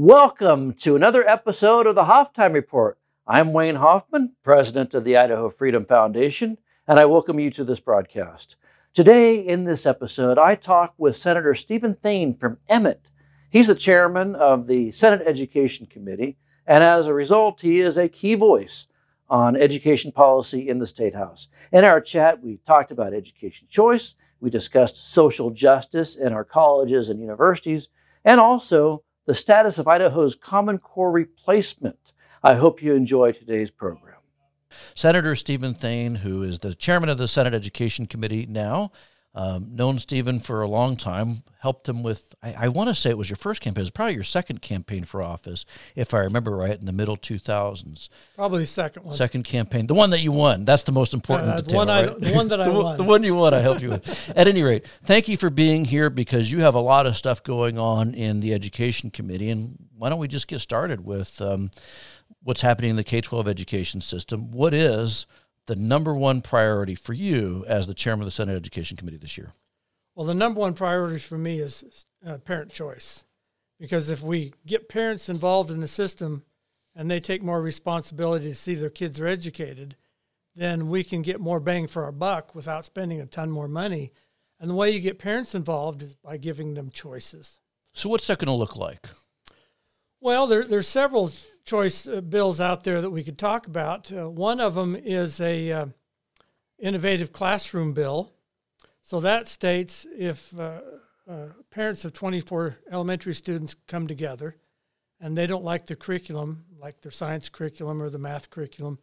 Welcome to another episode of the Hoff Time Report. I'm Wayne Hoffman, president of the Idaho Freedom Foundation, and I welcome you to this broadcast. Today, in this episode, I talk with Senator Steven Thayn from Emmett. He's the chairman of the Senate Education Committee, and as a result, he is a key voice on education policy in the State House. In our chat, we talked about education choice, we discussed social justice in our colleges and universities, and also the status of Idaho's Common Core replacement. I hope you enjoy today's program. Senator Steven Thayn, who is the chairman of the Senate Education Committee now, um, known Steven for a long time, helped him with, I, I want to say it was your first campaign. It was probably your second campaign for office, if I remember right, in the middle 2000s. Probably the second one. Second campaign. The one that you won. That's the most important uh, detail, the, one right? I, the one that I won. The one you won, I helped you with. At any rate, thank you for being here because you have a lot of stuff going on in the Education Committee. And why don't we just get started with um, what's happening in the K 12 education system? What is the number one priority for you as the chairman of the Senate Education Committee this year? Well, the number one priority for me is uh, parent choice. Because if we get parents involved in the system and they take more responsibility to see their kids are educated, then we can get more bang for our buck without spending a ton more money. And the way you get parents involved is by giving them choices. So, what's that going to look like? Well, there, there's several choice uh, bills out there that we could talk about. Uh, one of them is a uh, innovative classroom bill so that states if uh, uh, parents of 24 elementary students come together and they don't like the curriculum, like their science curriculum or the math curriculum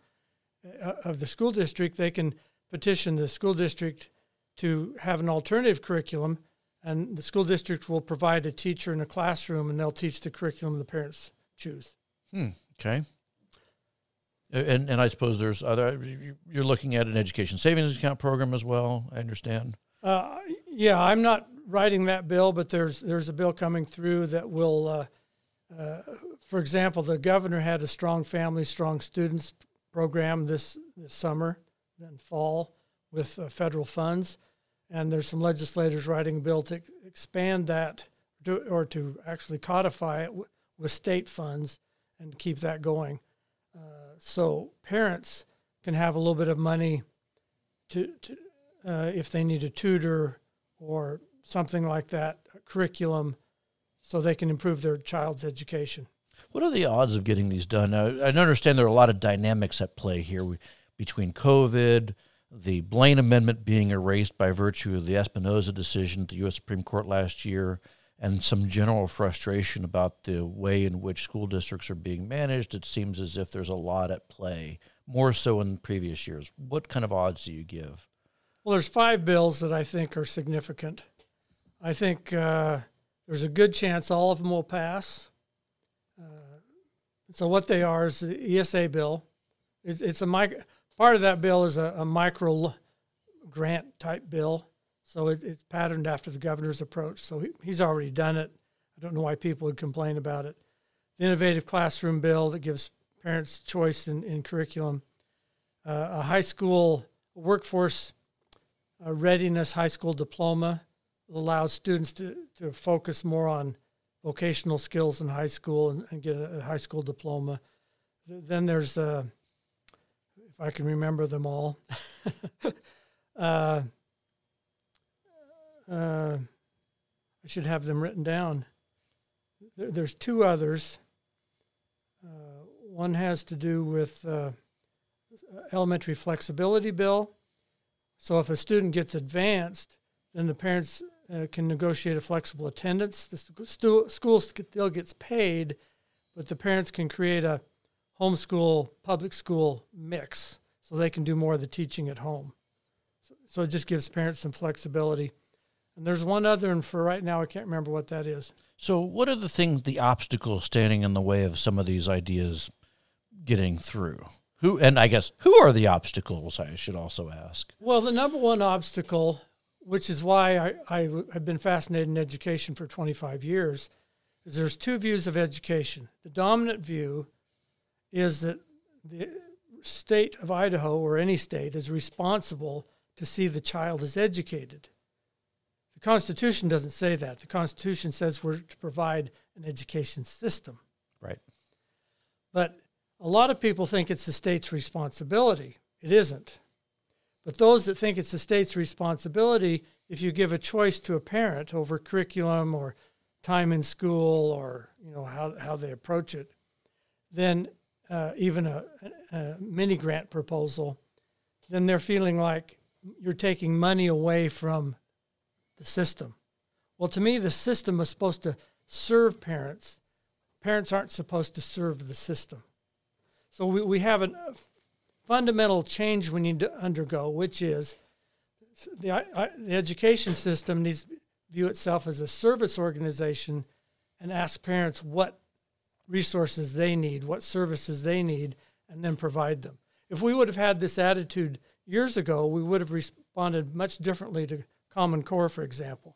uh, of the school district, they can petition the school district to have an alternative curriculum, and the school district will provide a teacher in a classroom, and they'll teach the curriculum the parents choose. Hmm. Okay. And and I suppose there's other. You're looking at an education savings account program as well. I understand. Uh, yeah, I'm not writing that bill, but there's there's a bill coming through that will, uh, uh, for example, the governor had a strong family, strong students program this this summer, then fall with uh, federal funds, and there's some legislators writing a bill to expand that to, or to actually codify it with state funds and keep that going. Uh, so parents can have a little bit of money to, to uh, if they need a tutor or something like that, curriculum, so they can improve their child's education. What are the odds of getting these done? Now, I understand there are a lot of dynamics at play here we, between COVID, the Blaine Amendment being erased by virtue of the Espinoza decision at the U.S. Supreme Court last year, and some general frustration about the way in which school districts are being managed. It seems as if there's a lot at play, more so in previous years. What kind of odds do you give? Well, there's five bills that I think are significant. I think uh, there's a good chance all of them will pass. Uh, so what they are is the ESA bill. It, it's a mic- part of that bill is a, a micro grant type bill. So it, it's patterned after the governor's approach. So he, he's already done it. I don't know why people would complain about it. The innovative classroom bill that gives parents choice in, in curriculum. Uh, a high school workforce a readiness high school diploma allows students to, to focus more on vocational skills in high school and, and get a, a, high school diploma. Then there's, uh, if I can remember them all, uh, uh, I should have them written down. There, there's two others. Uh, one has to do with uh, elementary flexibility bill so if a student gets advanced, then the parents uh, can negotiate a flexible attendance. The stu- school still gets paid, but the parents can create a homeschool public school mix so they can do more of the teaching at home. So, so it just gives parents some flexibility. And there's one other, and for right now, I can't remember what that is. So, what are the things, the obstacles standing in the way of some of these ideas getting through? Who and I guess who are the obstacles? I should also ask. Well, the number one obstacle, which is why I, I have been fascinated in education for 25 years, is there's two views of education. The dominant view is that the state of Idaho or any state is responsible to see the child is educated. The Constitution doesn't say that. The Constitution says we're to provide an education system. Right. But a lot of people think it's the state's responsibility. It isn't. But those that think it's the state's responsibility, if you give a choice to a parent over curriculum or time in school or you know how, how they approach it, then uh, even a, a mini grant proposal, then they're feeling like you're taking money away from the system. Well, to me, the system is supposed to serve parents. Parents aren't supposed to serve the system. So we, we have a fundamental change we need to undergo, which is the, the education system needs to view itself as a service organization and ask parents what resources they need, what services they need, and then provide them. If we would have had this attitude years ago, we would have responded much differently to Common Core, for example.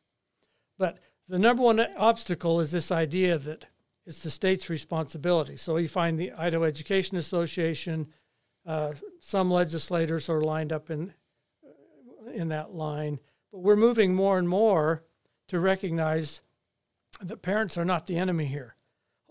But the number one obstacle is this idea that it's the state's responsibility. So you find the Idaho Education Association, uh, some legislators are lined up in in that line, but we're moving more and more to recognize that parents are not the enemy here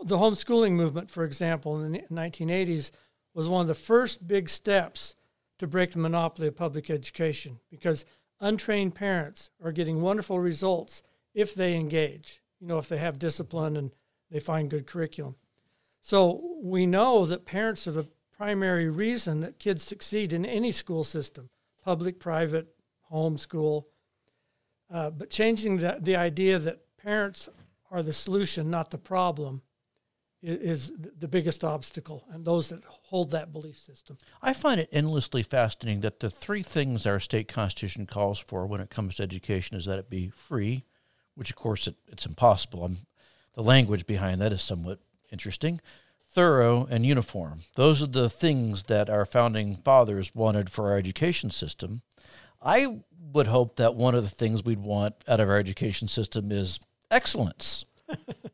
the homeschooling movement, for example, in the 1980s, was one of the first big steps to break the monopoly of public education because untrained parents are getting wonderful results if they engage, you know, if they have discipline and they find good curriculum. So we know that parents are the primary reason that kids succeed in any school system public, private, homeschool. Uh, but changing the, the idea that parents are the solution, not the problem, is the biggest obstacle, and those that hold that belief system. I find it endlessly fascinating that the three things our state constitution calls for when it comes to education is that it be free, which of course it, it's impossible. I'm, the language behind that is somewhat interesting. Thorough and uniform. Those are the things that our founding fathers wanted for our education system. I would hope that one of the things we'd want out of our education system is excellence.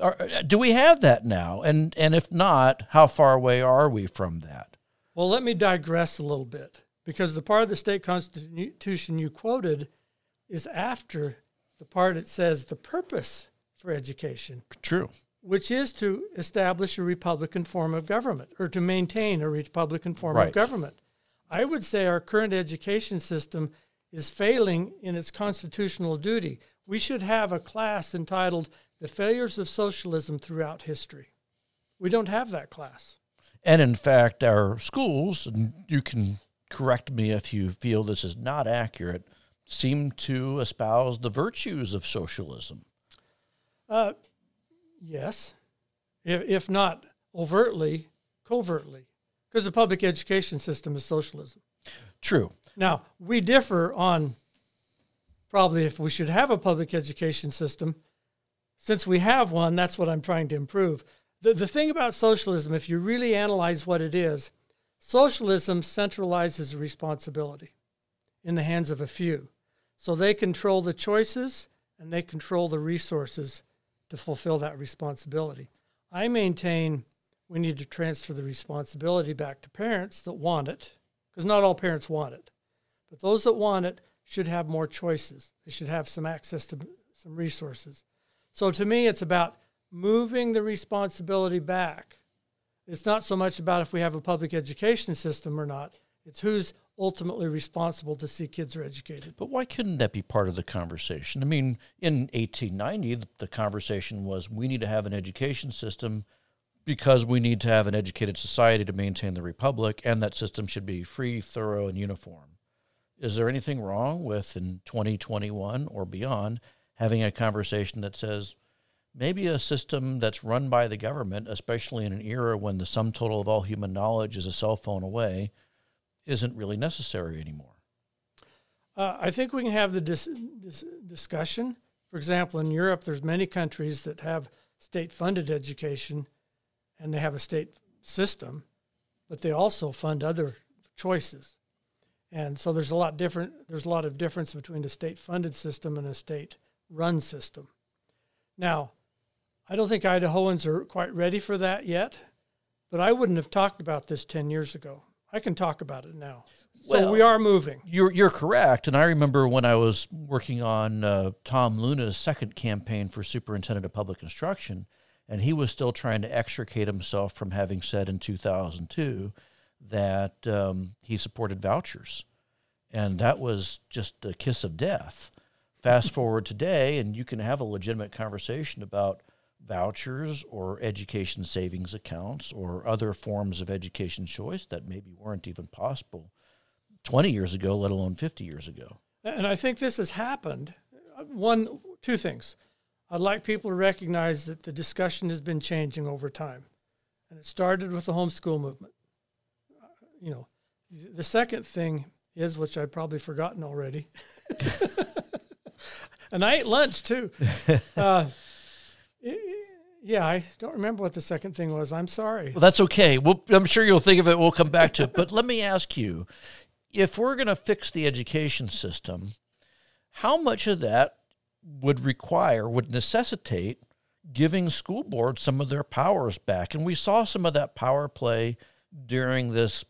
Are, do we have that now? And and if not, how far away are we from that? Well, let me digress a little bit because the part of the state constitution you quoted is after the part that says the purpose for education. True. Which is to establish a Republican form of government or to maintain a Republican form right. of government. I would say our current education system is failing in its constitutional duty. We should have a class entitled the failures of socialism throughout history. We don't have that class. And in fact, our schools, and you can correct me if you feel this is not accurate, seem to espouse the virtues of socialism. Uh, yes, if, if not overtly, covertly, because the public education system is socialism. True. Now, we differ on probably if we should have a public education system since we have one, that's what I'm trying to improve. The, the thing about socialism, if you really analyze what it is, socialism centralizes responsibility in the hands of a few. So they control the choices and they control the resources to fulfill that responsibility. I maintain we need to transfer the responsibility back to parents that want it, because not all parents want it. But those that want it should have more choices. They should have some access to some resources. So to me, it's about moving the responsibility back. It's not so much about if we have a public education system or not, it's who's ultimately responsible to see kids are educated. But why couldn't that be part of the conversation? I mean, in 1890, the conversation was we need to have an education system because we need to have an educated society to maintain the republic, and that system should be free, thorough, and uniform. Is there anything wrong with in 2021 or beyond having a conversation that says maybe a system that's run by the government, especially in an era when the sum total of all human knowledge is a cell phone away, isn't really necessary anymore. Uh, I think we can have the dis- dis- discussion. For example, in Europe, there's many countries that have state-funded education, and they have a state system, but they also fund other choices. And so there's a lot different. There's a lot of difference between a state-funded system and a state run system. Now, I don't think Idahoans are quite ready for that yet, but I wouldn't have talked about this 10 years ago. I can talk about it now. So Well- we are moving. You're you're correct, and I remember when I was working on uh, Tom Luna's second campaign for superintendent of public instruction, and he was still trying to extricate himself from having said in 2002 that um, he supported vouchers, and that was just a kiss of death. Fast forward today, and you can have a legitimate conversation about vouchers or education savings accounts or other forms of education choice that maybe weren't even possible 20 years ago, let alone 50 years ago. And I think this has happened. One, two things. I'd like people to recognize that the discussion has been changing over time. And it started with the homeschool movement. Uh, You know, the second thing is, which I've probably forgotten already, and I ate lunch too. Uh, yeah, I don't remember what the second thing was. I'm sorry. Well, that's okay. We'll, I'm sure you'll think of it. We'll come back to it. But let me ask you if we're going to fix the education system, how much of that would require, would necessitate giving school boards some of their powers back? And we saw some of that power play during this.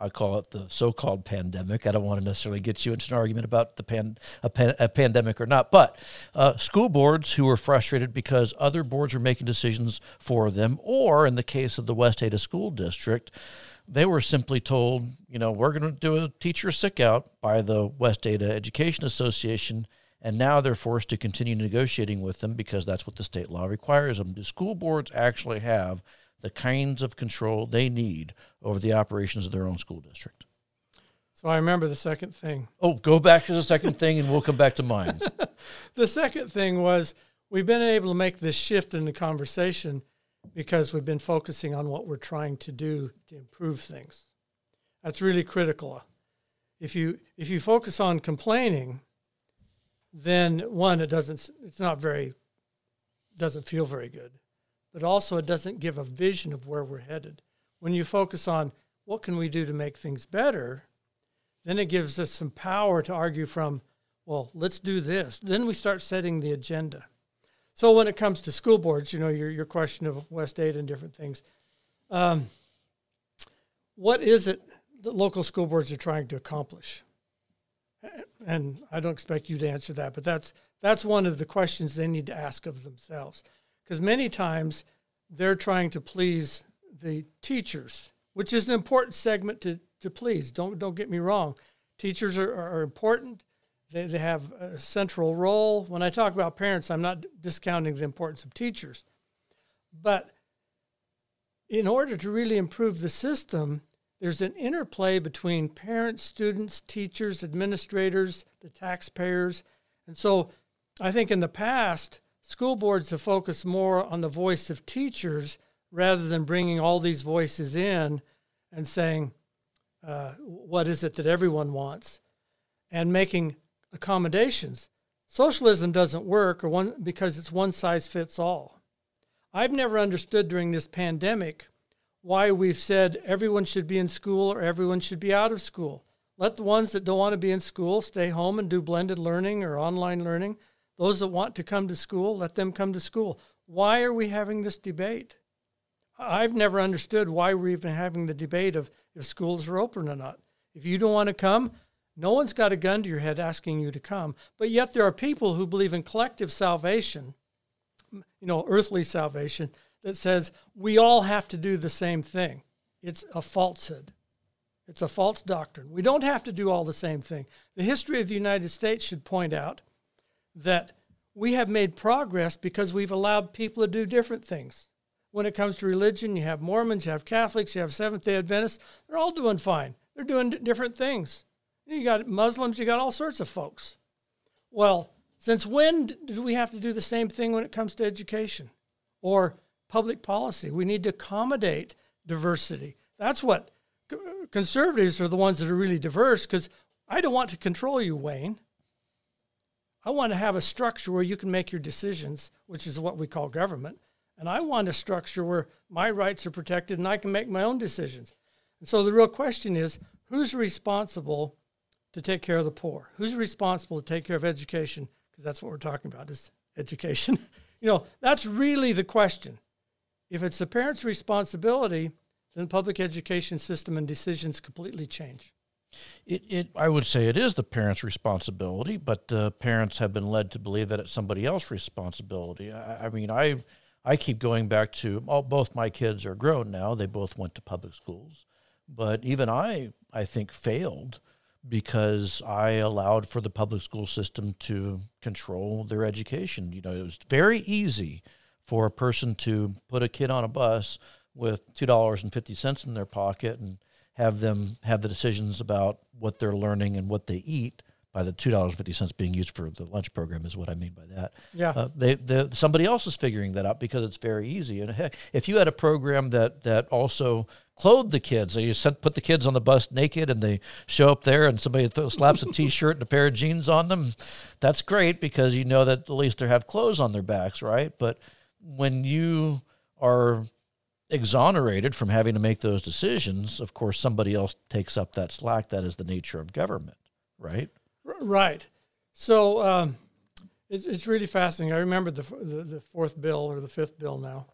I call it the so-called pandemic. I don't want to necessarily get you into an argument about the pan, a, pan, a pandemic or not, but uh, school boards who were frustrated because other boards were making decisions for them, or in the case of the West Ada School District, they were simply told, you know, we're going to do a teacher sick out by the West Ada Education Association, and now they're forced to continue negotiating with them because that's what the state law requires them. Do school boards actually have the kinds of control they need over the operations of their own school district? So I remember the second thing. Oh, go back to the second thing, and we'll come back to mine. the second thing was we've been able to make this shift in the conversation because we've been focusing on what we're trying to do to improve things. That's really critical. If you if you focus on complaining, then one it doesn't it's not very doesn't feel very good. But also it doesn't give a vision of where we're headed. When you focus on what can we do to make things better, then it gives us some power to argue from well, let's do this. Then we start setting the agenda. So when it comes to school boards, you know, your, your question of West Ada and different things, um, what is it that local school boards are trying to accomplish? And I don't expect you to answer that, but that's that's one of the questions they need to ask of themselves, because many times they're trying to please the teachers, which is an important segment to, to please. Don't don't get me wrong, teachers are, are important they, they have a central role. When I talk about parents, I'm not discounting the importance of teachers. But in order to really improve the system, there's an interplay between parents, students, teachers, administrators, the taxpayers. And so I think in the past, school boards to focus more on the voice of teachers rather than bringing all these voices in and saying, uh, what is it that everyone wants? And making accommodations. Socialism doesn't work or one, because it's one size fits all. I've never understood during this pandemic why we've said everyone should be in school or everyone should be out of school. Let the ones that don't want to be in school stay home and do blended learning or online learning. Those that want to come to school, let them come to school. Why are we having this debate? I've never understood why we're even having the debate of if schools are open or not. If you don't want to come, no one's got a gun to your head asking you to come. But yet there are people who believe in collective salvation, you know, earthly salvation, that says we all have to do the same thing. It's a falsehood. It's a false doctrine. We don't have to do all the same thing. The history of the United States should point out that we have made progress because we've allowed people to do different things. When it comes to religion, you have Mormons, you have Catholics, you have Seventh day Adventists. They're all doing fine. They're doing different things. You got Muslims, you got all sorts of folks. Well, since when do we have to do the same thing when it comes to education or public policy? We need to accommodate diversity. That's what conservatives are the ones that are really diverse because I don't want to control you, Wayne. I want to have a structure where you can make your decisions, which is what we call government. And I want a structure where my rights are protected and I can make my own decisions. And so the real question is who's responsible to take care of the poor? Who's responsible to take care of education? Because that's what we're talking about is education. you know, that's really the question. If it's the parents' responsibility, then the public education system and decisions completely change. It, it, I would say it is the parents' responsibility, but uh, parents have been led to believe that it's somebody else's responsibility. I, I mean, I, I keep going back to all, both my kids are grown now; they both went to public schools, but even I, I think, failed because I allowed for the public school system to control their education. You know, it was very easy for a person to put a kid on a bus with two dollars and fifty cents in their pocket and have them have the decisions about what they're learning and what they eat by the two dollars fifty cents being used for the lunch program is what I mean by that. Yeah, uh, they, somebody else is figuring that out because it's very easy. And heck, if you had a program that that also clothed the kids, so you sent put the kids on the bus naked and they show up there and somebody th- slaps a t-shirt and a pair of jeans on them, that's great because you know that at least they have clothes on their backs, right? But when you are exonerated from having to make those decisions, of course, somebody else takes up that slack. That is the nature of government, right? Right. So um, it's, it's really fascinating. I remember the, the, the fourth bill or the fifth bill now.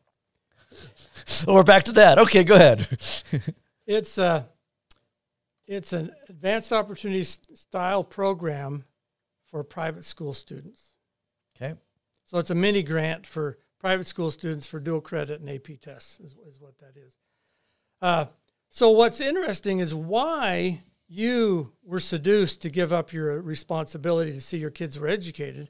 so we're back to that. Okay, go ahead. it's uh, it's an advanced opportunity style program for private school students. Okay. So it's a mini grant for private school students for dual credit and AP tests, is, is what that is. Uh, so, what's interesting is why you were seduced to give up your responsibility to see your kids were educated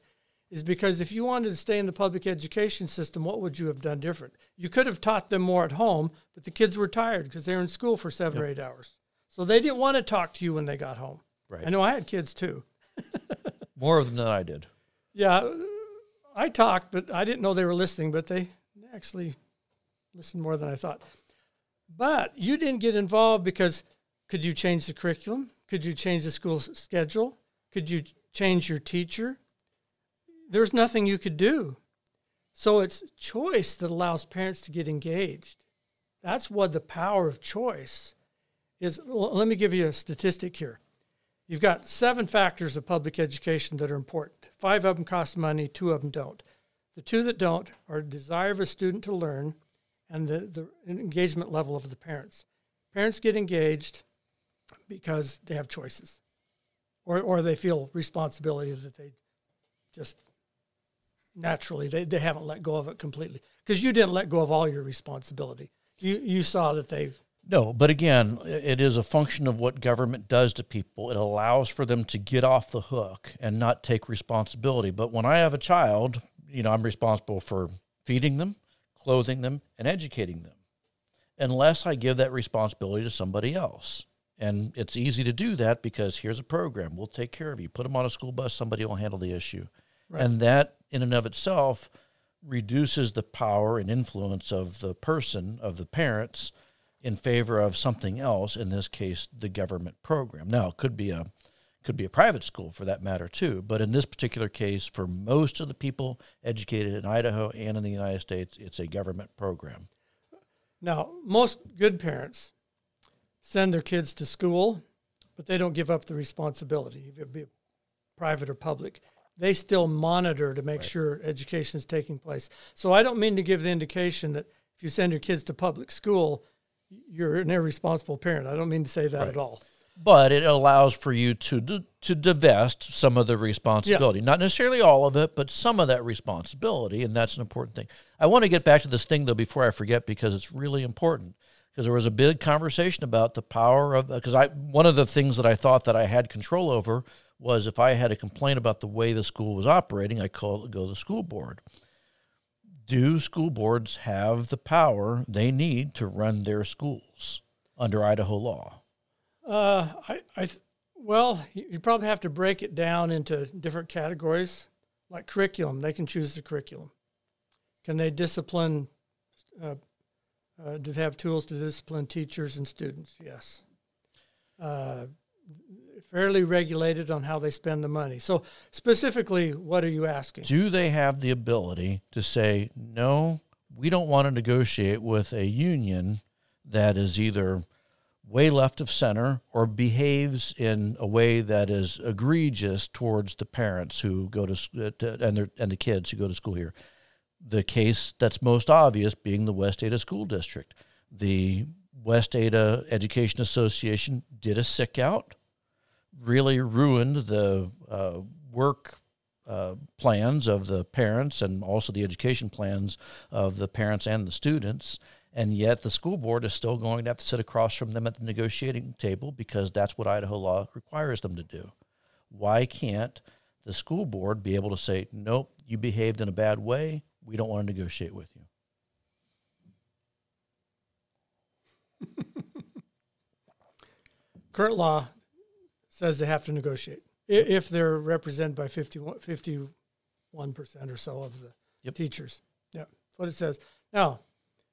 is because if you wanted to stay in the public education system, what would you have done different? You could have taught them more at home, but the kids were tired because they were in school for seven yep. or eight hours. So they didn't want to talk to you when they got home. Right. I know I had kids too. more of them than I did. Yeah, I talked, but I didn't know they were listening, but they actually listened more than I thought. But you didn't get involved because could you change the curriculum? Could you change the school schedule? Could you change your teacher? There's nothing you could do. So it's choice that allows parents to get engaged. That's what the power of choice is. Let me give you a statistic here. You've got seven factors of public education that are important. Five of them cost money, two of them don't. The two that don't are desire of a student to learn and the, the engagement level of the parents. Parents get engaged because they have choices or, or they feel responsibility that they just naturally they, they haven't let go of it completely because you didn't let go of all your responsibility you you saw that they no, but again, it is a function of what government does to people. It allows for them to get off the hook and not take responsibility. But when I have a child, you know, I'm responsible for feeding them, clothing them, and educating them, unless I give that responsibility to somebody else. And it's easy to do that because here's a program. We'll take care of you. Put them on a school bus, somebody will handle the issue. Right. And that, in and of itself, reduces the power and influence of the person, of the parents in favor of something else. In this case, the government program. Now, it could be a could be a private school for that matter too. But in this particular case, for most of the people educated in Idaho and in the United States, it's a government program. Now, most good parents send their kids to school, but they don't give up the responsibility, if it be private or public. They still monitor to make right. sure education is taking place. So I don't mean to give the indication that if you send your kids to public school, you're an irresponsible parent. I don't mean to say that right. at all. But it allows for you to to divest some of the responsibility, yeah. not necessarily all of it, but some of that responsibility, and that's an important thing. I want to get back to this thing though before I forget because it's really important. Because there was a big conversation about the power of uh, because I one of the things that I thought that I had control over was if I had a complaint about the way the school was operating, I call go to the school board do school boards have the power they need to run their schools under Idaho law? Uh, I, I well, you probably have to break it down into different categories, like curriculum. They can choose the curriculum. Can they discipline? Uh, uh, do they have tools to discipline teachers and students? Yes. Fairly regulated on how they spend the money. So, specifically, what are you asking? Do they have the ability to say, no, we don't want to negotiate with a union that is either way left of center or behaves in a way that is egregious towards the parents who go to, uh, and their and the kids who go to school here. The case that's most obvious being the West Ada School District. The West Ada Education Association did a sick out really ruined the uh, work uh, plans of the parents and also the education plans of the parents and the students. And yet the school board is still going to have to sit across from them at the negotiating table because that's what Idaho law requires them to do. Why can't the school board be able to say, nope, you behaved in a bad way. We don't want to negotiate with you? Current law says they have to negotiate if they're represented by 51, 51% or so of the yep. teachers. Yeah, that's what it says. Now,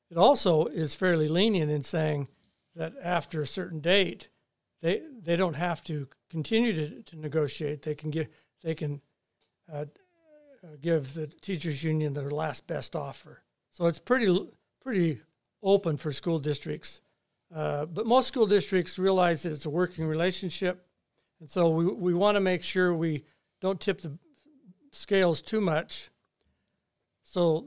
it also is fairly lenient in saying that after a certain date, they they don't have to continue to, to negotiate. They can give they can uh, uh, give the teachers union their last best offer. So it's pretty pretty open for school districts. Uh, but most school districts realize that it's a working relationship and so we, we want to make sure we don't tip the scales too much. So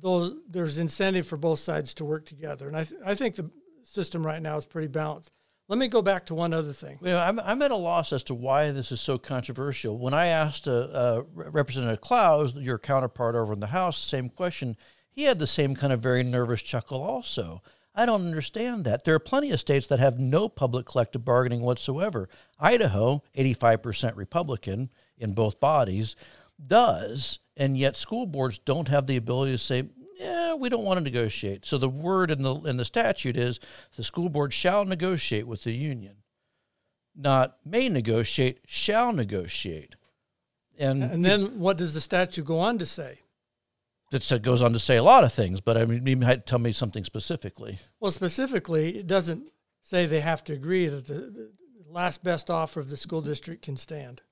those there's incentive for both sides to work together. And I, th- I think the system right now is pretty balanced. Let me go back to one other thing. You know, I'm, I'm at a loss as to why this is so controversial. When I asked uh, uh, Representative Clowes, your counterpart over in the House, same question, he had the same kind of very nervous chuckle also. I don't understand that. There are plenty of states that have no public collective bargaining whatsoever. Idaho, 85% Republican in both bodies, does, and yet school boards don't have the ability to say, yeah, we don't want to negotiate. So the word in the in the statute is the school board shall negotiate with the union. Not may negotiate, shall negotiate. And, and then what does the statute go on to say? That goes on to say a lot of things, but I mean, you might tell me something specifically. Well, specifically, it doesn't say they have to agree that the, the last best offer of the school district can stand.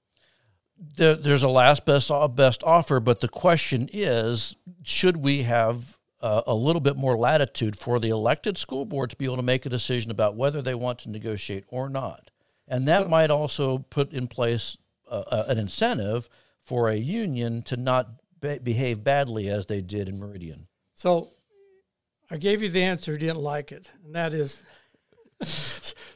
The, there's a last best best offer, but the question is, should we have uh, a little bit more latitude for the elected school board to be able to make a decision about whether they want to negotiate or not? And that so, might also put in place uh, an incentive for a union to not be- behave badly as they did in Meridian? So I gave you the answer, you didn't like it, and that is.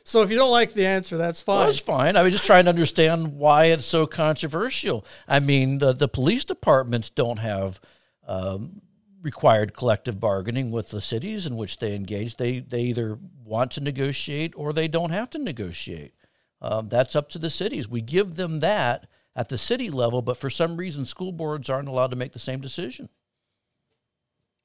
so if you don't like the answer, that's fine. Well, that's fine. I was just trying to understand why it's so controversial. I mean, the, the police departments don't have um, required collective bargaining with the cities in which they engage. They they either want to negotiate or they don't have to negotiate. Um, that's up to the cities. We give them that at the city level, but for some reason, school boards aren't allowed to make the same decision.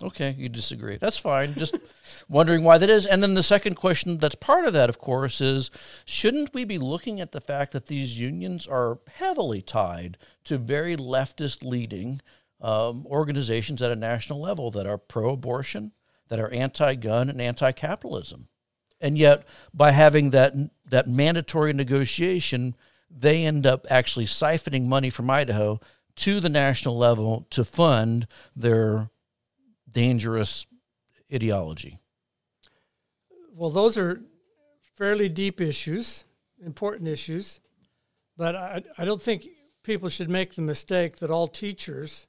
Okay, you disagree. That's fine. Just wondering why that is. And then the second question that's part of that, of course, is shouldn't we be looking at the fact that these unions are heavily tied to very leftist leading um, organizations at a national level that are pro abortion, that are anti gun, and anti capitalism? And yet, by having that, that mandatory negotiation, they end up actually siphoning money from Idaho to the national level to fund their dangerous ideology. Well, those are fairly deep issues, important issues, but I, I don't think people should make the mistake that all teachers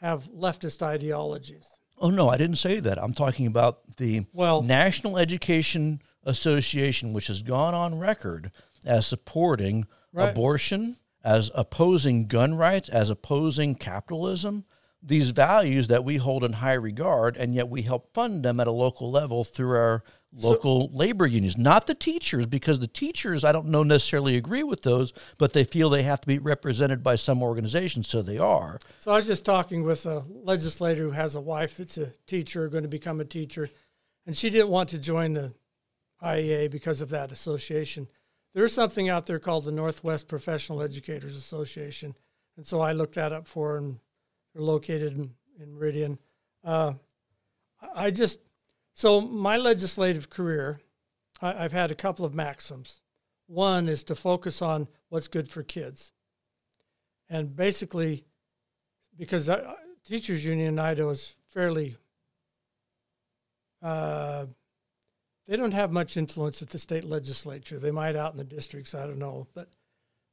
have leftist ideologies. Oh no, I didn't say that. I'm talking about the well, National Education Association, which has gone on record as supporting right. abortion, as opposing gun rights, as opposing capitalism, these values that we hold in high regard, and yet we help fund them at a local level through our local so, labor unions, not the teachers, because the teachers, I don't know necessarily agree with those, but they feel they have to be represented by some organization, so they are. So I was just talking with a legislator who has a wife that's a teacher, going to become a teacher, and she didn't want to join the IEA because of that association there's something out there called the Northwest Professional Educators Association, and so I looked that up for, and they're located in, in Meridian. Uh, I just so my legislative career, I, have had a couple of maxims. One is to focus on what's good for kids, and basically, because I, teachers union in Idaho is fairly uh, they don't have much influence at the state legislature. They might out in the districts, I don't know, but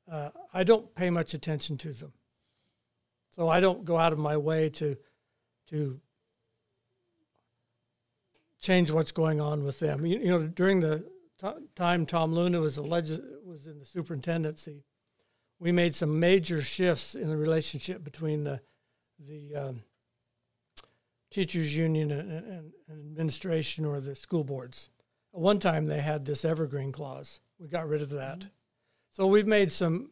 uh, I don't pay much attention to them. So I don't go out of my way to to change what's going on with them. You, you know, during the t- time Tom Luna was a legis- was in the superintendency, we made some major shifts in the relationship between the the um, teachers union and, and, and, administration or the school boards. One time, they had this evergreen clause. We got rid of that. Mm-hmm. So we've made some.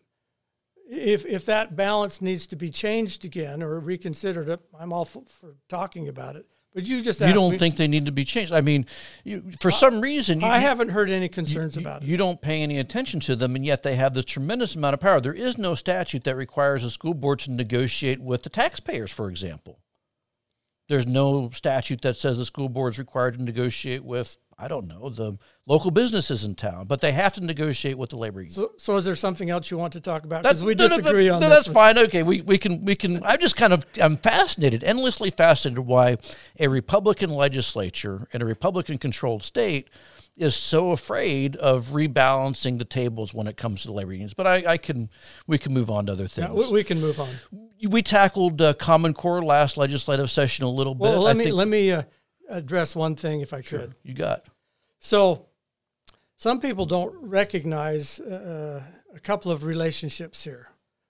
If if that balance needs to be changed again or reconsidered, I'm all for, for talking about it. But you just you don't me, think they need to be changed. I mean, you, for some reason, you, I haven't heard any concerns you, about it. You don't pay any attention to them, and yet they have this tremendous amount of power. There is no statute that requires a school board to negotiate with the taxpayers, for example. There's no statute that says the school board is required to negotiate with I don't know, the local businesses in town, but they have to negotiate with the labor union. So, so is there something else you want to talk about? Because we disagree no, no, no, on That's one. fine. Okay, we, we can we can. I'm just kind of I'm fascinated, endlessly fascinated, why a Republican legislature in a Republican-controlled state is so afraid of rebalancing the tables when it comes to the labor unions. But I, I can we can move on to other things. Yeah, we, we, can move on. We tackled uh, Common Core last legislative session a little bit. Well, let I me let me. Uh, address one thing if I sure, could. You got. So, some people don't recognize uh, a couple of relationships here.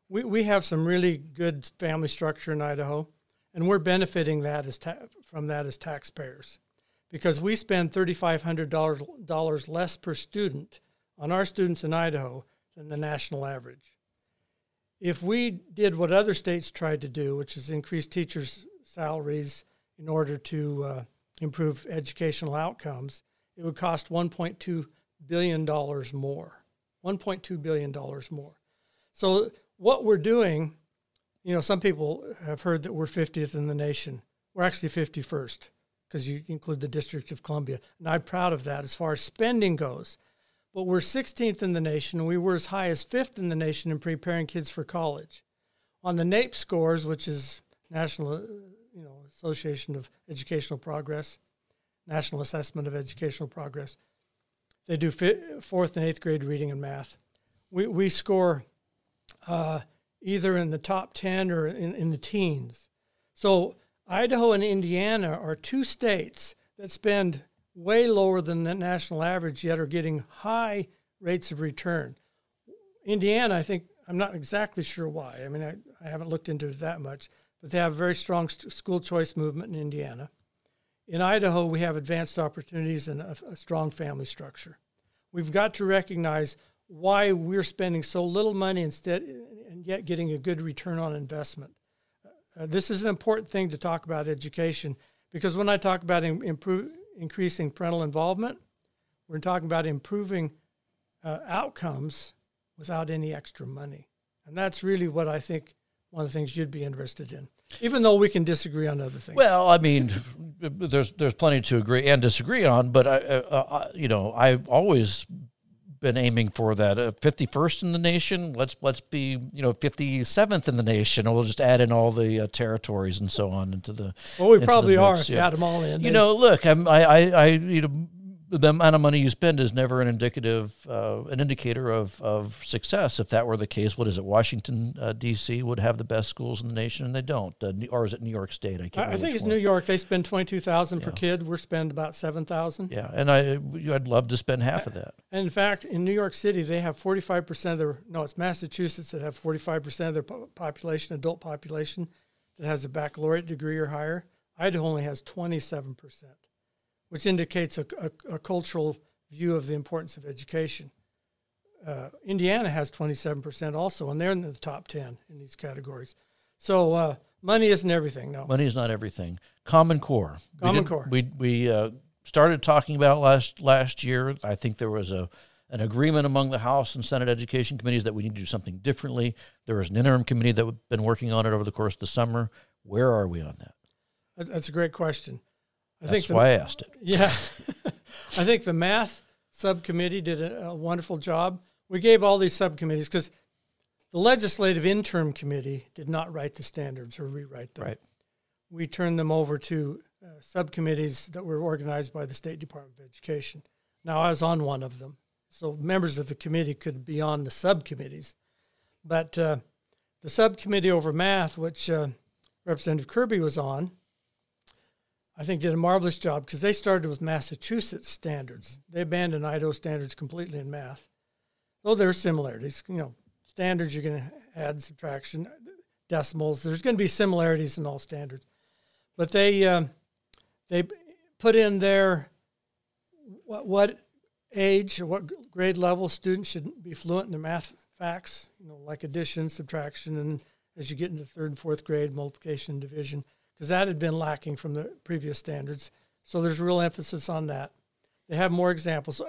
We we have some really good family structure in Idaho, and we're benefiting that as ta- from that as taxpayers, because we spend thirty five hundred dollars less per student on our students in Idaho than the national average. If we did what other states tried to do, which is increase teachers' salaries in order to uh, improve educational outcomes, it would cost $1.2 billion more. $1.2 billion more. So, what we're doing, you know, some people have heard that we're 50th in the nation. We're actually 51st because you include the District of Columbia. And I'm proud of that as far as spending goes. But we're 16th in the nation, we were as high as fifth in the nation in preparing kids for college. On the NAEP scores, which is National you know, Association of Educational Progress, National Assessment of Educational Progress. They do fourth and eighth grade reading and math. We, we score uh, either in the top 10 or in, in the teens. So Idaho and Indiana are two states that spend way lower than the national average, yet are getting high rates of return. Indiana, I think, I'm not exactly sure why. I mean, I, I haven't looked into it that much, but they have a very strong st- school choice movement in Indiana. In Idaho, we have advanced opportunities and a, a strong family structure. We've got to recognize why we're spending so little money instead and yet getting a good return on investment. Uh, this is an important thing to talk about education because when I talk about in, improve, increasing parental involvement, we're talking about improving uh, outcomes without any extra money. And that's really what I think one of the things you'd be interested in, even though we can disagree on other things. Well, I mean, there's there's plenty to agree and disagree on, but I, uh, uh, you know, I've always been aiming for that uh, 51st in the nation. Let's let's be you know 57th in the nation. And we'll just add in all the uh, territories and so on into the. Well, we probably are yeah. you add them all in. You know, look, I'm, I, I, I, you know, the amount of money you spend is never an indicative, uh, an indicator of, of success. If that were the case, what is it? Washington uh, D.C. would have the best schools in the nation, and they don't. Uh, or is it New York State? I can't. I, I think it's one. New York. They spend twenty two thousand yeah. per kid. We're spend about seven thousand. Yeah, and I I'd love to spend half of that. And in fact, in New York City, they have forty five percent of their. No, it's Massachusetts that have forty five percent of their population, adult population, that has a baccalaureate degree or higher. Idaho only has twenty seven percent which indicates a, a, a cultural view of the importance of education. Uh, Indiana has 27% also, and they're in the top 10 in these categories. So uh, money isn't everything, no. Money is not everything. Common Core. Common we Core. We, we uh, started talking about last last year. I think there was a an agreement among the House and Senate education committees that we need to do something differently. There was an interim committee that had been working on it over the course of the summer. Where are we on that? That's a great question. I That's think the, why I asked it. Yeah, I think the math subcommittee did a, a wonderful job. We gave all these subcommittees because the legislative interim committee did not write the standards or rewrite them. Right. We turned them over to uh, subcommittees that were organized by the State Department of Education. Now, I was on one of them, so members of the committee could be on the subcommittees. But uh, the subcommittee over math, which uh, Representative Kerby was on, I think did a marvelous job because they started with Massachusetts standards. They abandoned Idaho standards completely in math. though there are similarities. You know, standards you're going to add subtraction, decimals. There's going to be similarities in all standards, but they um, they put in there what, what age or what grade level students should be fluent in the math facts. You know, like addition, subtraction, and as you get into third and fourth grade, multiplication, division, because that had been lacking from the previous standards. So there's real emphasis on that. They have more examples.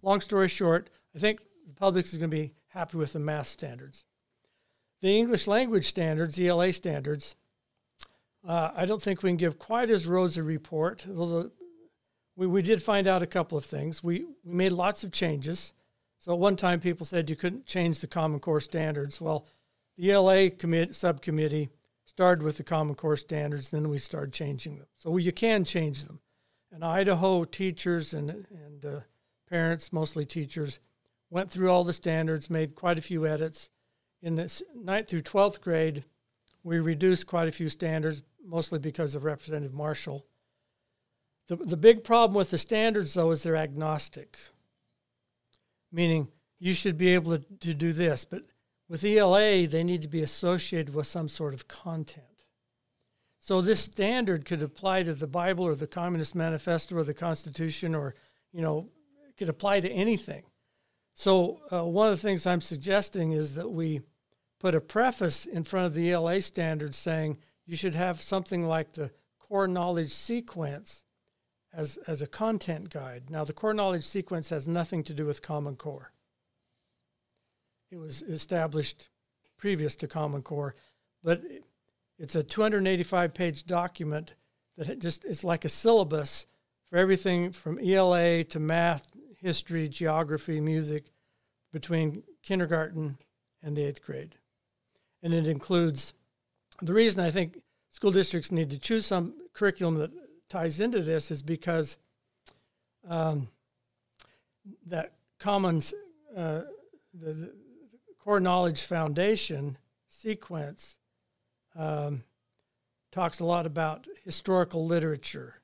Long story short, I think the public is going to be happy with the math standards. The English language standards, ELA standards, uh, I don't think we can give quite as rosy a report. Although we, we did find out a couple of things. We, we made lots of changes. So at one time, people said you couldn't change the Common Core standards. Well, the ELA commit, subcommittee started with the Common Core standards, then we started changing them. So you can change them. And Idaho teachers and, and uh, parents, mostly teachers, went through all the standards, made quite a few edits. In the ninth through 12th grade, we reduced quite a few standards, mostly because of Representative Marshall. The, the big problem with the standards, though, is they're agnostic, meaning you should be able to, to do this, but with ELA, they need to be associated with some sort of content. So this standard could apply to the Bible or the Communist Manifesto or the Constitution or, you know, could apply to anything. So uh, one of the things I'm suggesting is that we put a preface in front of the ELA standard saying you should have something like the core knowledge sequence as, as a content guide. Now, the core knowledge sequence has nothing to do with Common Core. It was established previous to Common Core, but it's a 285 page document that just it's like a syllabus for everything from ELA to math, history, geography, music between kindergarten and the eighth grade. And it includes the reason I think school districts need to choose some curriculum that ties into this is because um, that commons uh, the, the, core knowledge foundation sequence um, talks a lot about historical literature,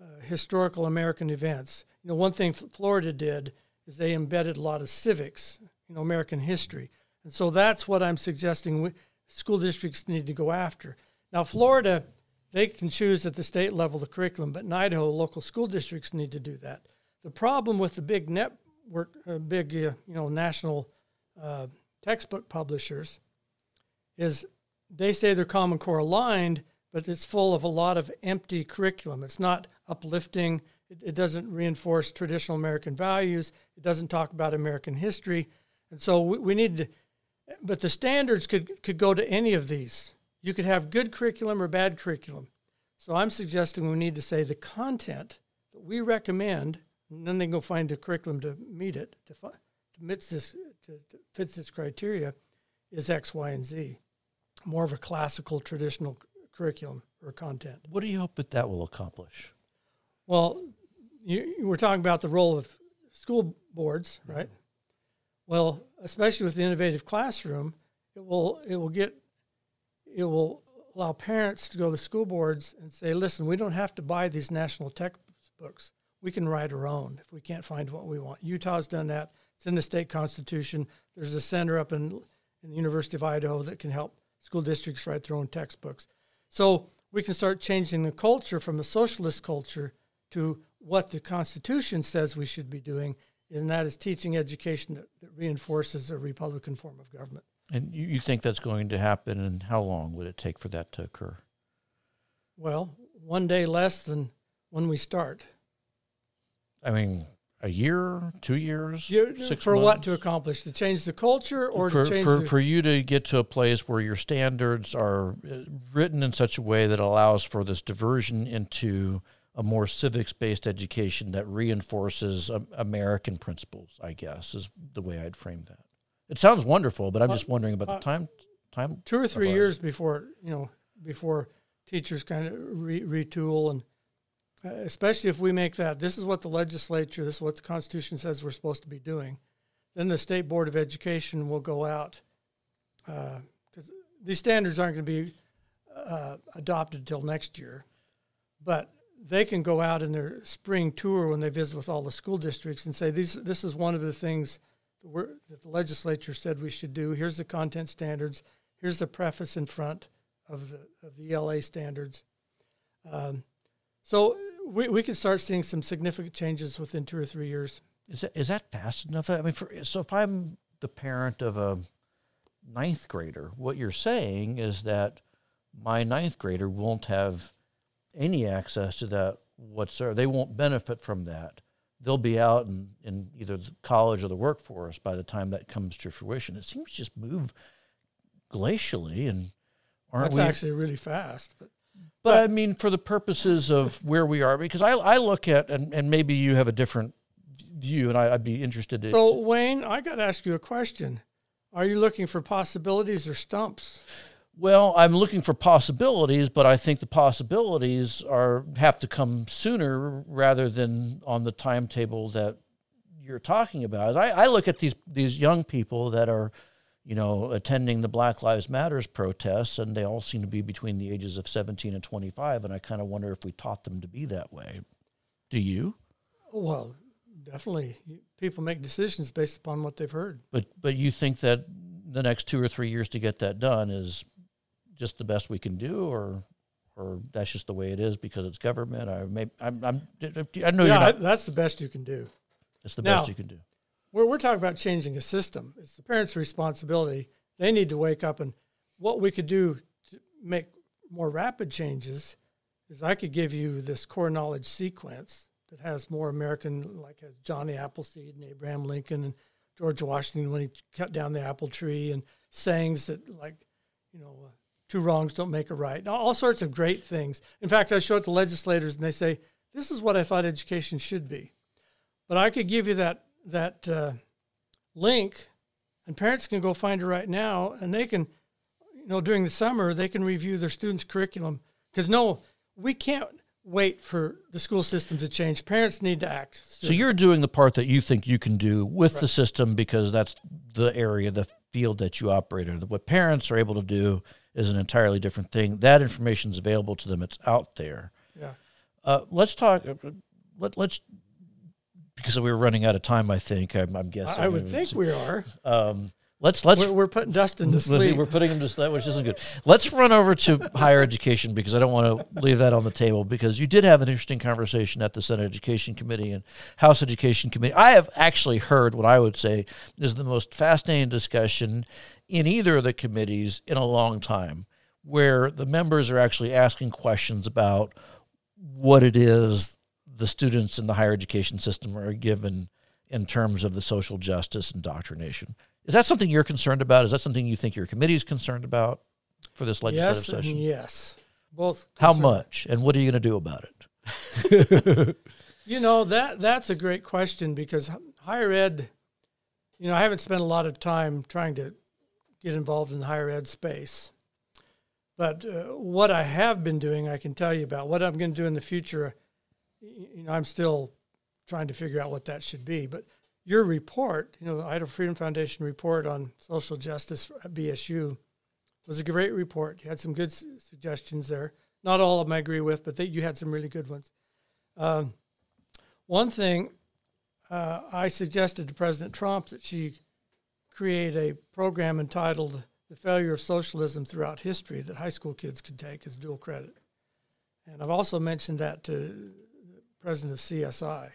uh, historical American events. You know, one thing Florida did is they embedded a lot of civics, you know, American history, and so that's what I'm suggesting school districts need to go after. Now, Florida, they can choose at the state level the curriculum, but in Idaho, local school districts need to do that. The problem with the big network, uh, big, uh, you know, national uh, textbook publishers is they say they're Common Core aligned, but it's full of a lot of empty curriculum. It's not uplifting. It, it, doesn't reinforce traditional American values. It doesn't talk about American history. And so we, we need to, but the standards could, could go to any of these. You could have good curriculum or bad curriculum. So I'm suggesting we need to say the content that we recommend, and then they can go find the curriculum to meet it, to, to, fits this, to, to fits its criteria, is X, Y, and Z more of a classical traditional curriculum or content. What do you hope that that will accomplish? Well, you, you were talking about the role of school boards, right? Mm-hmm. Well, especially with the innovative classroom, it will it will get it will allow parents to go to school boards and say, "Listen, we don't have to buy these national textbooks. We can write our own if we can't find what we want." Utah's done that. It's in the state constitution. There's a center up in in the University of Idaho that can help school districts write their own textbooks. So we can start changing the culture from a socialist culture to what the Constitution says we should be doing, and that is teaching education that, that reinforces a Republican form of government. And you, you think that's going to happen, and how long would it take for that to occur? Well, one day less than when we start. I mean, a year, two years, you, six for months? what to accomplish? To change the culture, or for, to change for, the, for you to get to a place where your standards are uh, written in such a way that allows for this diversion into a more civics-based education that reinforces um, American principles. I guess is the way I'd frame that. It sounds wonderful, but I'm uh, just wondering about uh, the time. Time two or three years before you know before teachers kind of re- retool and especially if we make that this is what the legislature, this is what the Constitution says we're supposed to be doing, then the State Board of Education will go out because uh, these standards aren't going to be uh, adopted until next year, but they can go out in their spring tour when they visit with all the school districts and say these this is one of the things work that the legislature said we should do. Here's the content standards. Here's the preface in front of the of the ELA standards. Um, so we, we can start seeing some significant changes within two or three years. Is that, is that fast enough? I mean, for, so if I'm the parent of a ninth grader, what you're saying is that my ninth grader won't have any access to that whatsoever. They won't benefit from that. They'll be out in, in either the college or the workforce by the time that comes to fruition. It seems to just move glacially and aren't That's we actually really fast. But but, but I mean for the purposes of where we are, because I, I look at and, and maybe you have a different view and I, would be interested in So Wayne, I gotta ask you a question. Are you looking for possibilities or stumps? Well, I'm looking for possibilities, but I think the possibilities are have to come sooner rather than on the timetable that you're talking about. I, I look at these these young people that are, you know, attending the Black Lives Matters protests, and they all seem to be between the ages of 17 and 25, and I kind of wonder if we taught them to be that way. Do you? Well, definitely. People make decisions based upon what they've heard. But but you think that the next two or three years to get that done is just the best we can do, or or that's just the way it is because it's government. I may I'm, I'm I know yeah, you're not. That's the best you can do. It's the now, best you can do. We're we're talking about changing a system. It's the parents' responsibility. They need to wake up and what we could do to make more rapid changes is I could give you this core knowledge sequence that has more American, like has Johnny Appleseed and Abraham Lincoln and George Washington when he cut down the apple tree and sayings that like, you know, uh, two wrongs don't make a right. All sorts of great things. In fact, I show it to legislators and they say, this is what I thought education should be. But I could give you that, that uh, link and parents can go find it right now and they can, you know, during the summer, they can review their students' curriculum. Because no, we can't wait for the school system to change. Parents need to act. Soon. So you're doing the part that you think you can do with right. the system because that's the area, the field that you operate in. What parents are able to do is an entirely different thing. That information is available to them. It's out there. Yeah. Uh, let's talk. Uh, let, let's because we are running out of time. I think I'm, I'm guessing. I would think we are. Um, let's let's we're, we're, putting Dustin to sleep. We're putting him to sleep, which isn't good. Let's run over to higher education because I don't want to leave that on the table because you did have an interesting conversation at the Senate Education Committee and House Education Committee. I have actually heard what I would say is the most fascinating discussion in either of the committees in a long time, where the members are actually asking questions about what it is the students in the higher education system are given in terms of the social justice indoctrination. Is that something you're concerned about? Is that something you think your committee is concerned about for this legislative yes session? yes, both. How much, and what are you going to do about it? you know that that's a great question because higher ed. You know, I haven't spent a lot of time trying to get involved in the higher ed space. But uh, what I have been doing, I can tell you about. What I'm going to do in the future, you know, I'm still trying to figure out what that should be. But your report, you know, the Idaho Freedom Foundation report on social justice at BSU, was a great report. You had some good su- suggestions there. Not all of them I agree with, but you had some really good ones. Um, one thing uh, I suggested to President Tromp that she create a program entitled The Failure of Socialism Throughout History that high school kids could take as dual credit. And I've also mentioned that to president of CSI.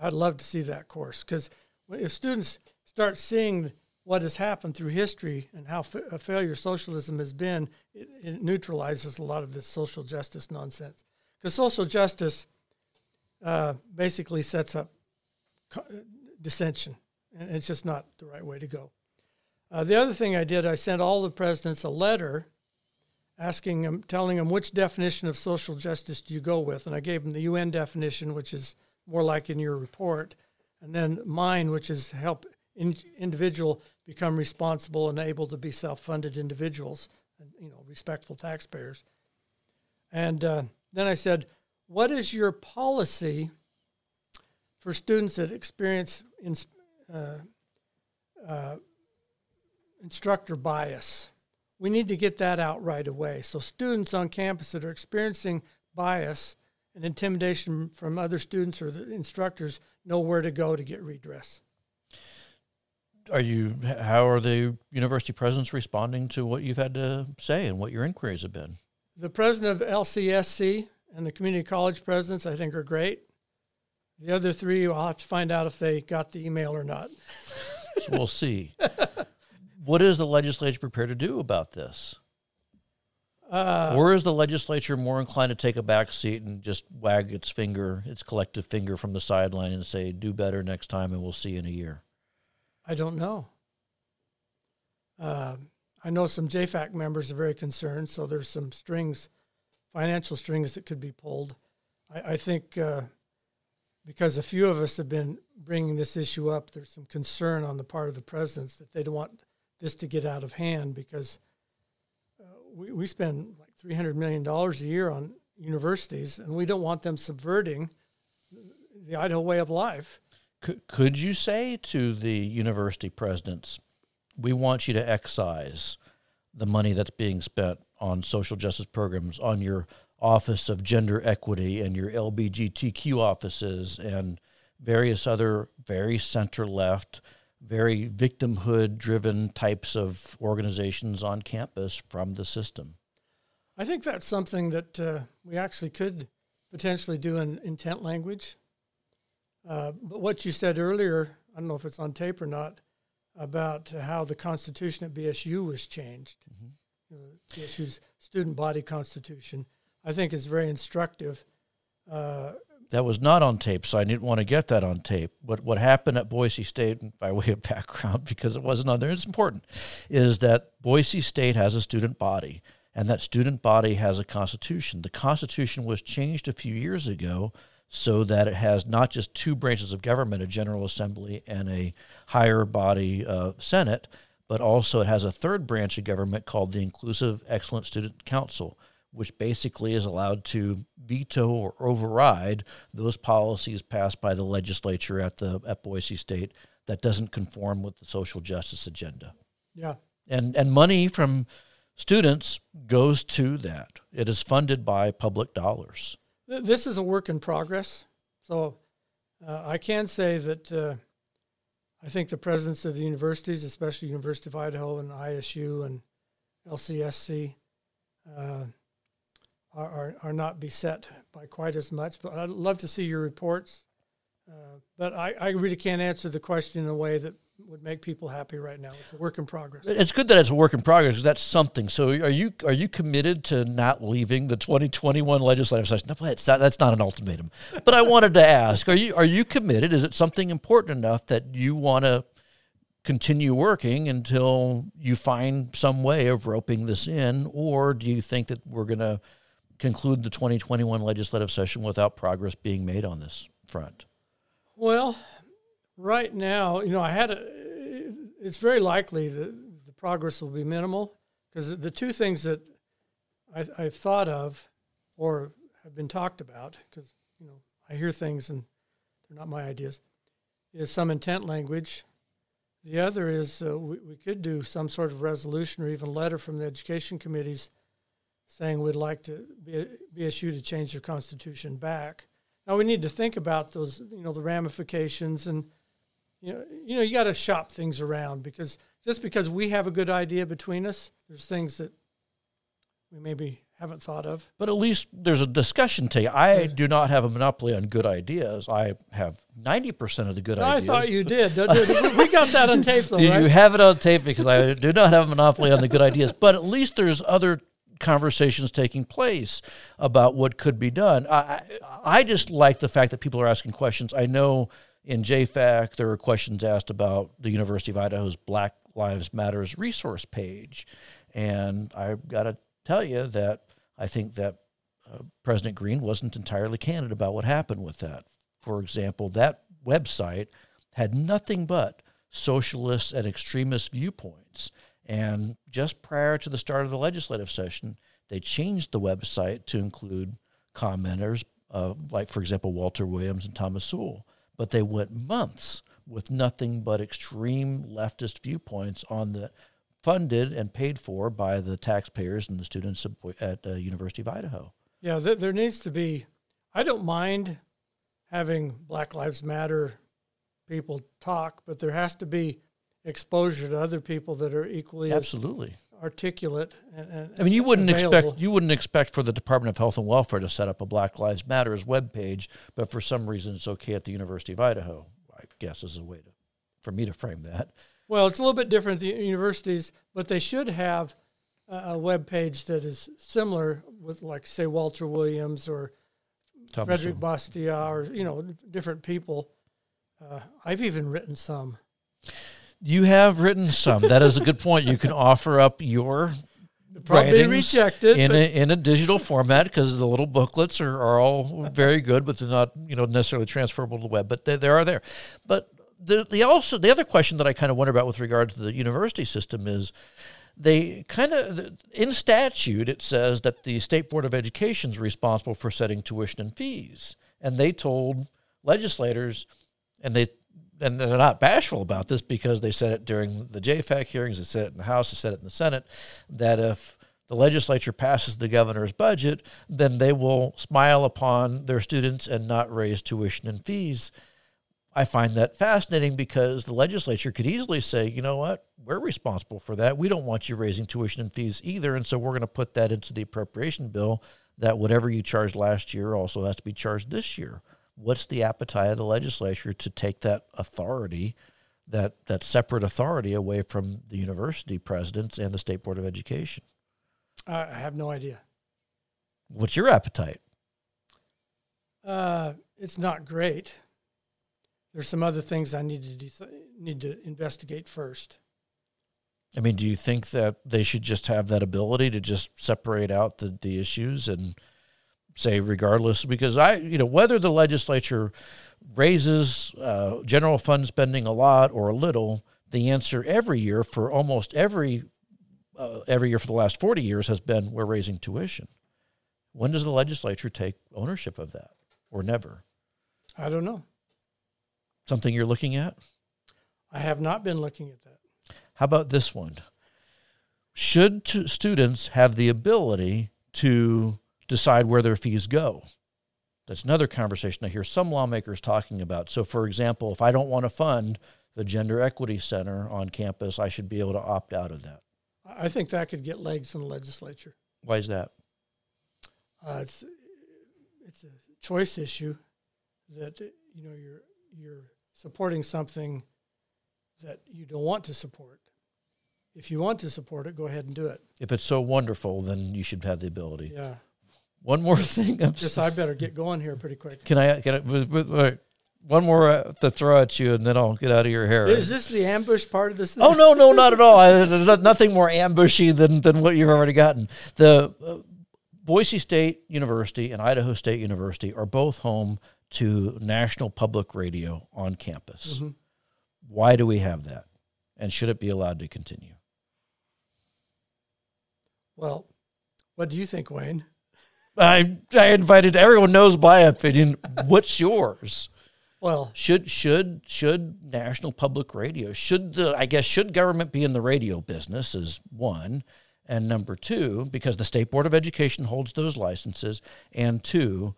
I'd love to see that course because if students start seeing what has happened through history and how fa- a failure socialism has been, it, it, neutralizes a lot of this social justice nonsense. Because social justice uh, basically sets up dissension and it's just not the right way to go. Uh, the other thing I did, I sent all the presidents a letter asking them, telling them which definition of social justice do you go with, and I gave them the UN definition, which is more like in your report, and then mine, which is help in, individual become responsible and able to be self-funded individuals, and you know, respectful taxpayers. And uh, then I said, what is your policy for students that experience in, uh, uh, instructor bias. We need to get that out right away. So students on campus that are experiencing bias and intimidation from other students or the instructors know where to go to get redress. are you? How are the university presidents responding to what you've had to say and what your inquiries have been? The president of LCSC and the community college presidents, I think, are great. The other three, I'll have to find out if they got the email or not. so we'll see. what is the legislature prepared to do about this? Uh, or is the legislature more inclined to take a back seat and just wag its finger, its collective finger from the sideline and say, do better next time and we'll see you in a year? I don't know. Uh, I know some JFAC members are very concerned, so there's some strings, financial strings that could be pulled. I, I think uh, because a few of us have been bringing this issue up, there's some concern on the part of the presidents that they don't want this to get out of hand because uh, – we, we spend like $300 million a year on universities, and we don't want them subverting the Idaho way of life. Could, could you say to the university presidents, we want you to excise the money that's being spent on social justice programs, on your Office of Gender Equity and your LBGTQ offices and various other very center left very victimhood driven types of organizations on campus from the system. I think that's something that uh, we actually could potentially do in intent language. Uh, but what you said earlier, I don't know if it's on tape or not, about how the Constitution at BSU was changed, mm-hmm. BSU's student body constitution, I think is very instructive. That was not on tape, so I didn't want to get that on tape. But what happened at Boise State, by way of background, because it wasn't on there, it's important, is that Boise State has a student body, and that student body has a constitution. The constitution was changed a few years ago so that it has not just two branches of government, a General Assembly and a higher body uh, Senate, but also it has a third branch of government called the Inclusive Excellence Student Council which basically is allowed to veto or override those policies passed by the legislature at the at Boise State that doesn't conform with the social justice agenda. Yeah. And and money from students goes to that. It is funded by public dollars. This is a work in progress. So uh, I can say that uh, I think the presidents of the universities, especially University of Idaho and ISU and LCSC, uh, are, are, are not beset by quite as much. But I'd love to see your reports. Uh, but I, I really can't answer the question in a way that would make people happy right now. It's a work in progress. It's good that it's a work in progress. That's something. So, are you are you committed to not leaving the 2021 legislative session? No, that's not, that's not an ultimatum. But I wanted to ask: Are you are you committed? Is it something important enough that you want to continue working until you find some way of roping this in, or do you think that we're going to conclude the 2021 legislative session without progress being made on this front? Well, right now, you know, I had a, it's very likely that the progress will be minimal because the two things that I, I've thought of or have been talked about, because, you know, I hear things and they're not my ideas, is some intent language. The other is uh, we, we could do some sort of resolution or even letter from the education committees saying we'd like to be a BSU to change their constitution back. Now we need to think about those, you know, the ramifications and you know, you know, you got to shop things around because just because we have a good idea between us, there's things that we maybe haven't thought of. But at least there's a discussion to you. I do not have a monopoly on good ideas. I have 90% of the good no, ideas. I thought you did. we got that on tape, though, right? You have it on tape because I do not have a monopoly on the good ideas. But at least there's other conversations taking place about what could be done. I, I just like the fact that people are asking questions. I know in JFAC there were questions asked about the University of Idaho's Black Lives Matters resource page, and I've got to tell you that I think that uh, President Green wasn't entirely candid about what happened with that. For example, that website had nothing but socialist and extremist viewpoints. And just prior to the start of the legislative session, they changed the website to include commenters, uh, like, for example, Walter Williams and Thomas Sowell. But they went months with nothing but extreme leftist viewpoints on the funded and paid for by the taxpayers and the students at the uh, University of Idaho. Yeah, th- there needs to be. I don't mind having Black Lives Matter people talk, but there has to be exposure to other people that are equally Absolutely. articulate. And, and I mean, you wouldn't available. expect you wouldn't expect for the Department of Health and Welfare to set up a Black Lives Matters webpage, but for some reason it's okay at the University of Idaho. I guess is a way to for me to frame that. Well, it's a little bit different at the universities, but they should have a, web page that is similar with, like, say, Walter Williams or Thomas, Frederick Bastiat or you know different people. Uh, I've even written some. You have written some. That is a good point. You can offer up your Probably rejected. in a, in a digital format because the little booklets are, are all very good, but they're not you know necessarily transferable to the web. But they, they are there. But the, the also the other question that I kind of wonder about with regard to the university system is they kind of in statute it says that the state board of education is responsible for setting tuition and fees, and they told legislators, and they and they're not bashful about this because they said it during the JFAC hearings, they said it in the House, they said it in the Senate, that if the legislature passes the governor's budget, then they will smile upon their students and not raise tuition and fees. I find that fascinating because the legislature could easily say, you know what, we're responsible for that. We don't want you raising tuition and fees either. And so we're going to put that into the appropriation bill that whatever you charged last year also has to be charged this year. What's the appetite of the legislature to take that authority, that, that separate authority away from the university presidents and the State Board of Education? I have no idea. What's your appetite? Uh, it's not great. There's some other things I need to deci- need to investigate first. I mean, do you think that they should just have that ability to just separate out the, the issues and say, regardless? Because I, you know, whether the legislature raises uh, general fund spending a lot or a little, the answer every year for almost every uh, every year for the last forty years has been we're raising tuition. When does the legislature take ownership of that, or never? I don't know. Something you're looking at? I have not been looking at that. How about this one? Should t- students have the ability to decide where their fees go? That's another conversation I hear some lawmakers talking about. So, for example, if I don't want to fund the Gender Equity Center on campus, I should be able to opt out of that. I think that could get legs in the legislature. Why is that? Uh, it's it's a choice issue that you know you're you're supporting something that you don't want to support. If you want to support it, go ahead and do it. If it's so wonderful, then you should have the ability. Yeah. One more thing. I'm Just I better get going here pretty quick. can I get it? One more uh, to throw at you, and then I'll get out of your hair. Is this the ambush part of this? Oh no, no, not at all. I, there's nothing more ambushy than than what you've already gotten. The uh, Boise State University and Idaho State University are both home to National Public Radio on campus. Mhm. Why do we have that? And should it be allowed to continue? Well, what do you think, Wayne? I I invited everyone knows my opinion. What's yours? Well, Should should should National Public Radio should the I guess should government be in the radio business is one, and number two because the state board of education holds those licenses, and two,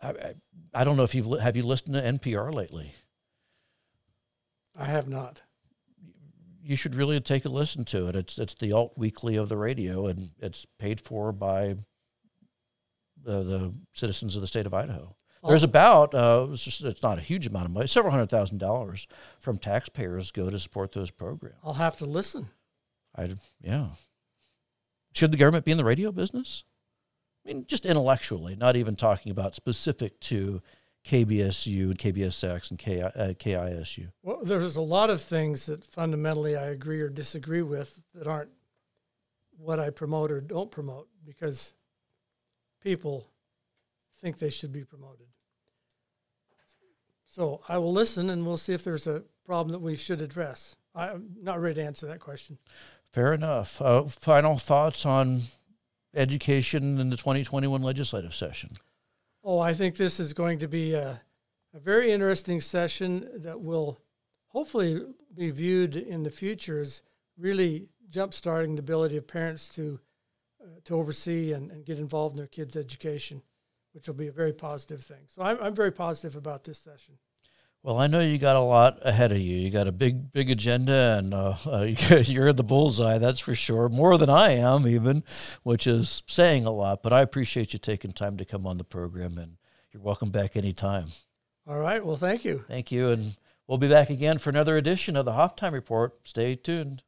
I I, I don't know if you've have you listened to NPR lately. I have not. You should really take a listen to it. It's it's the alt weekly of the radio, and it's paid for by the, the citizens of the state of Idaho. There's Oh. about uh, it's, just, it's not a huge amount of money, several hundred thousand dollars from taxpayers go to support those programs. I'll have to listen. I yeah. Should the government be in the radio business? I mean, just intellectually, not even talking about specific to KBSU and KBSX and K, uh, KISU. Well, there's a lot of things that fundamentally I agree or disagree with that aren't what I promote or don't promote because people think they should be promoted. So I will listen and we'll see if there's a problem that we should address. I'm not ready to answer that question. Fair enough. Uh, final thoughts on education in the 2021 legislative session. Oh, I think this is going to be a, a very interesting session that will hopefully be viewed in the future as really jumpstarting the ability of parents to to oversee and, and get involved in their kids' education, which will be a very positive thing. So I'm, I'm very positive about this session. Well, I know you got a lot ahead of you. You got a big, big agenda, and uh, uh, you're the bullseye, that's for sure. More than I am, even, which is saying a lot. But I appreciate you taking time to come on the program, and you're welcome back anytime. All right. Well, thank you. Thank you. And we'll be back again for another edition of the Time Report. Stay tuned.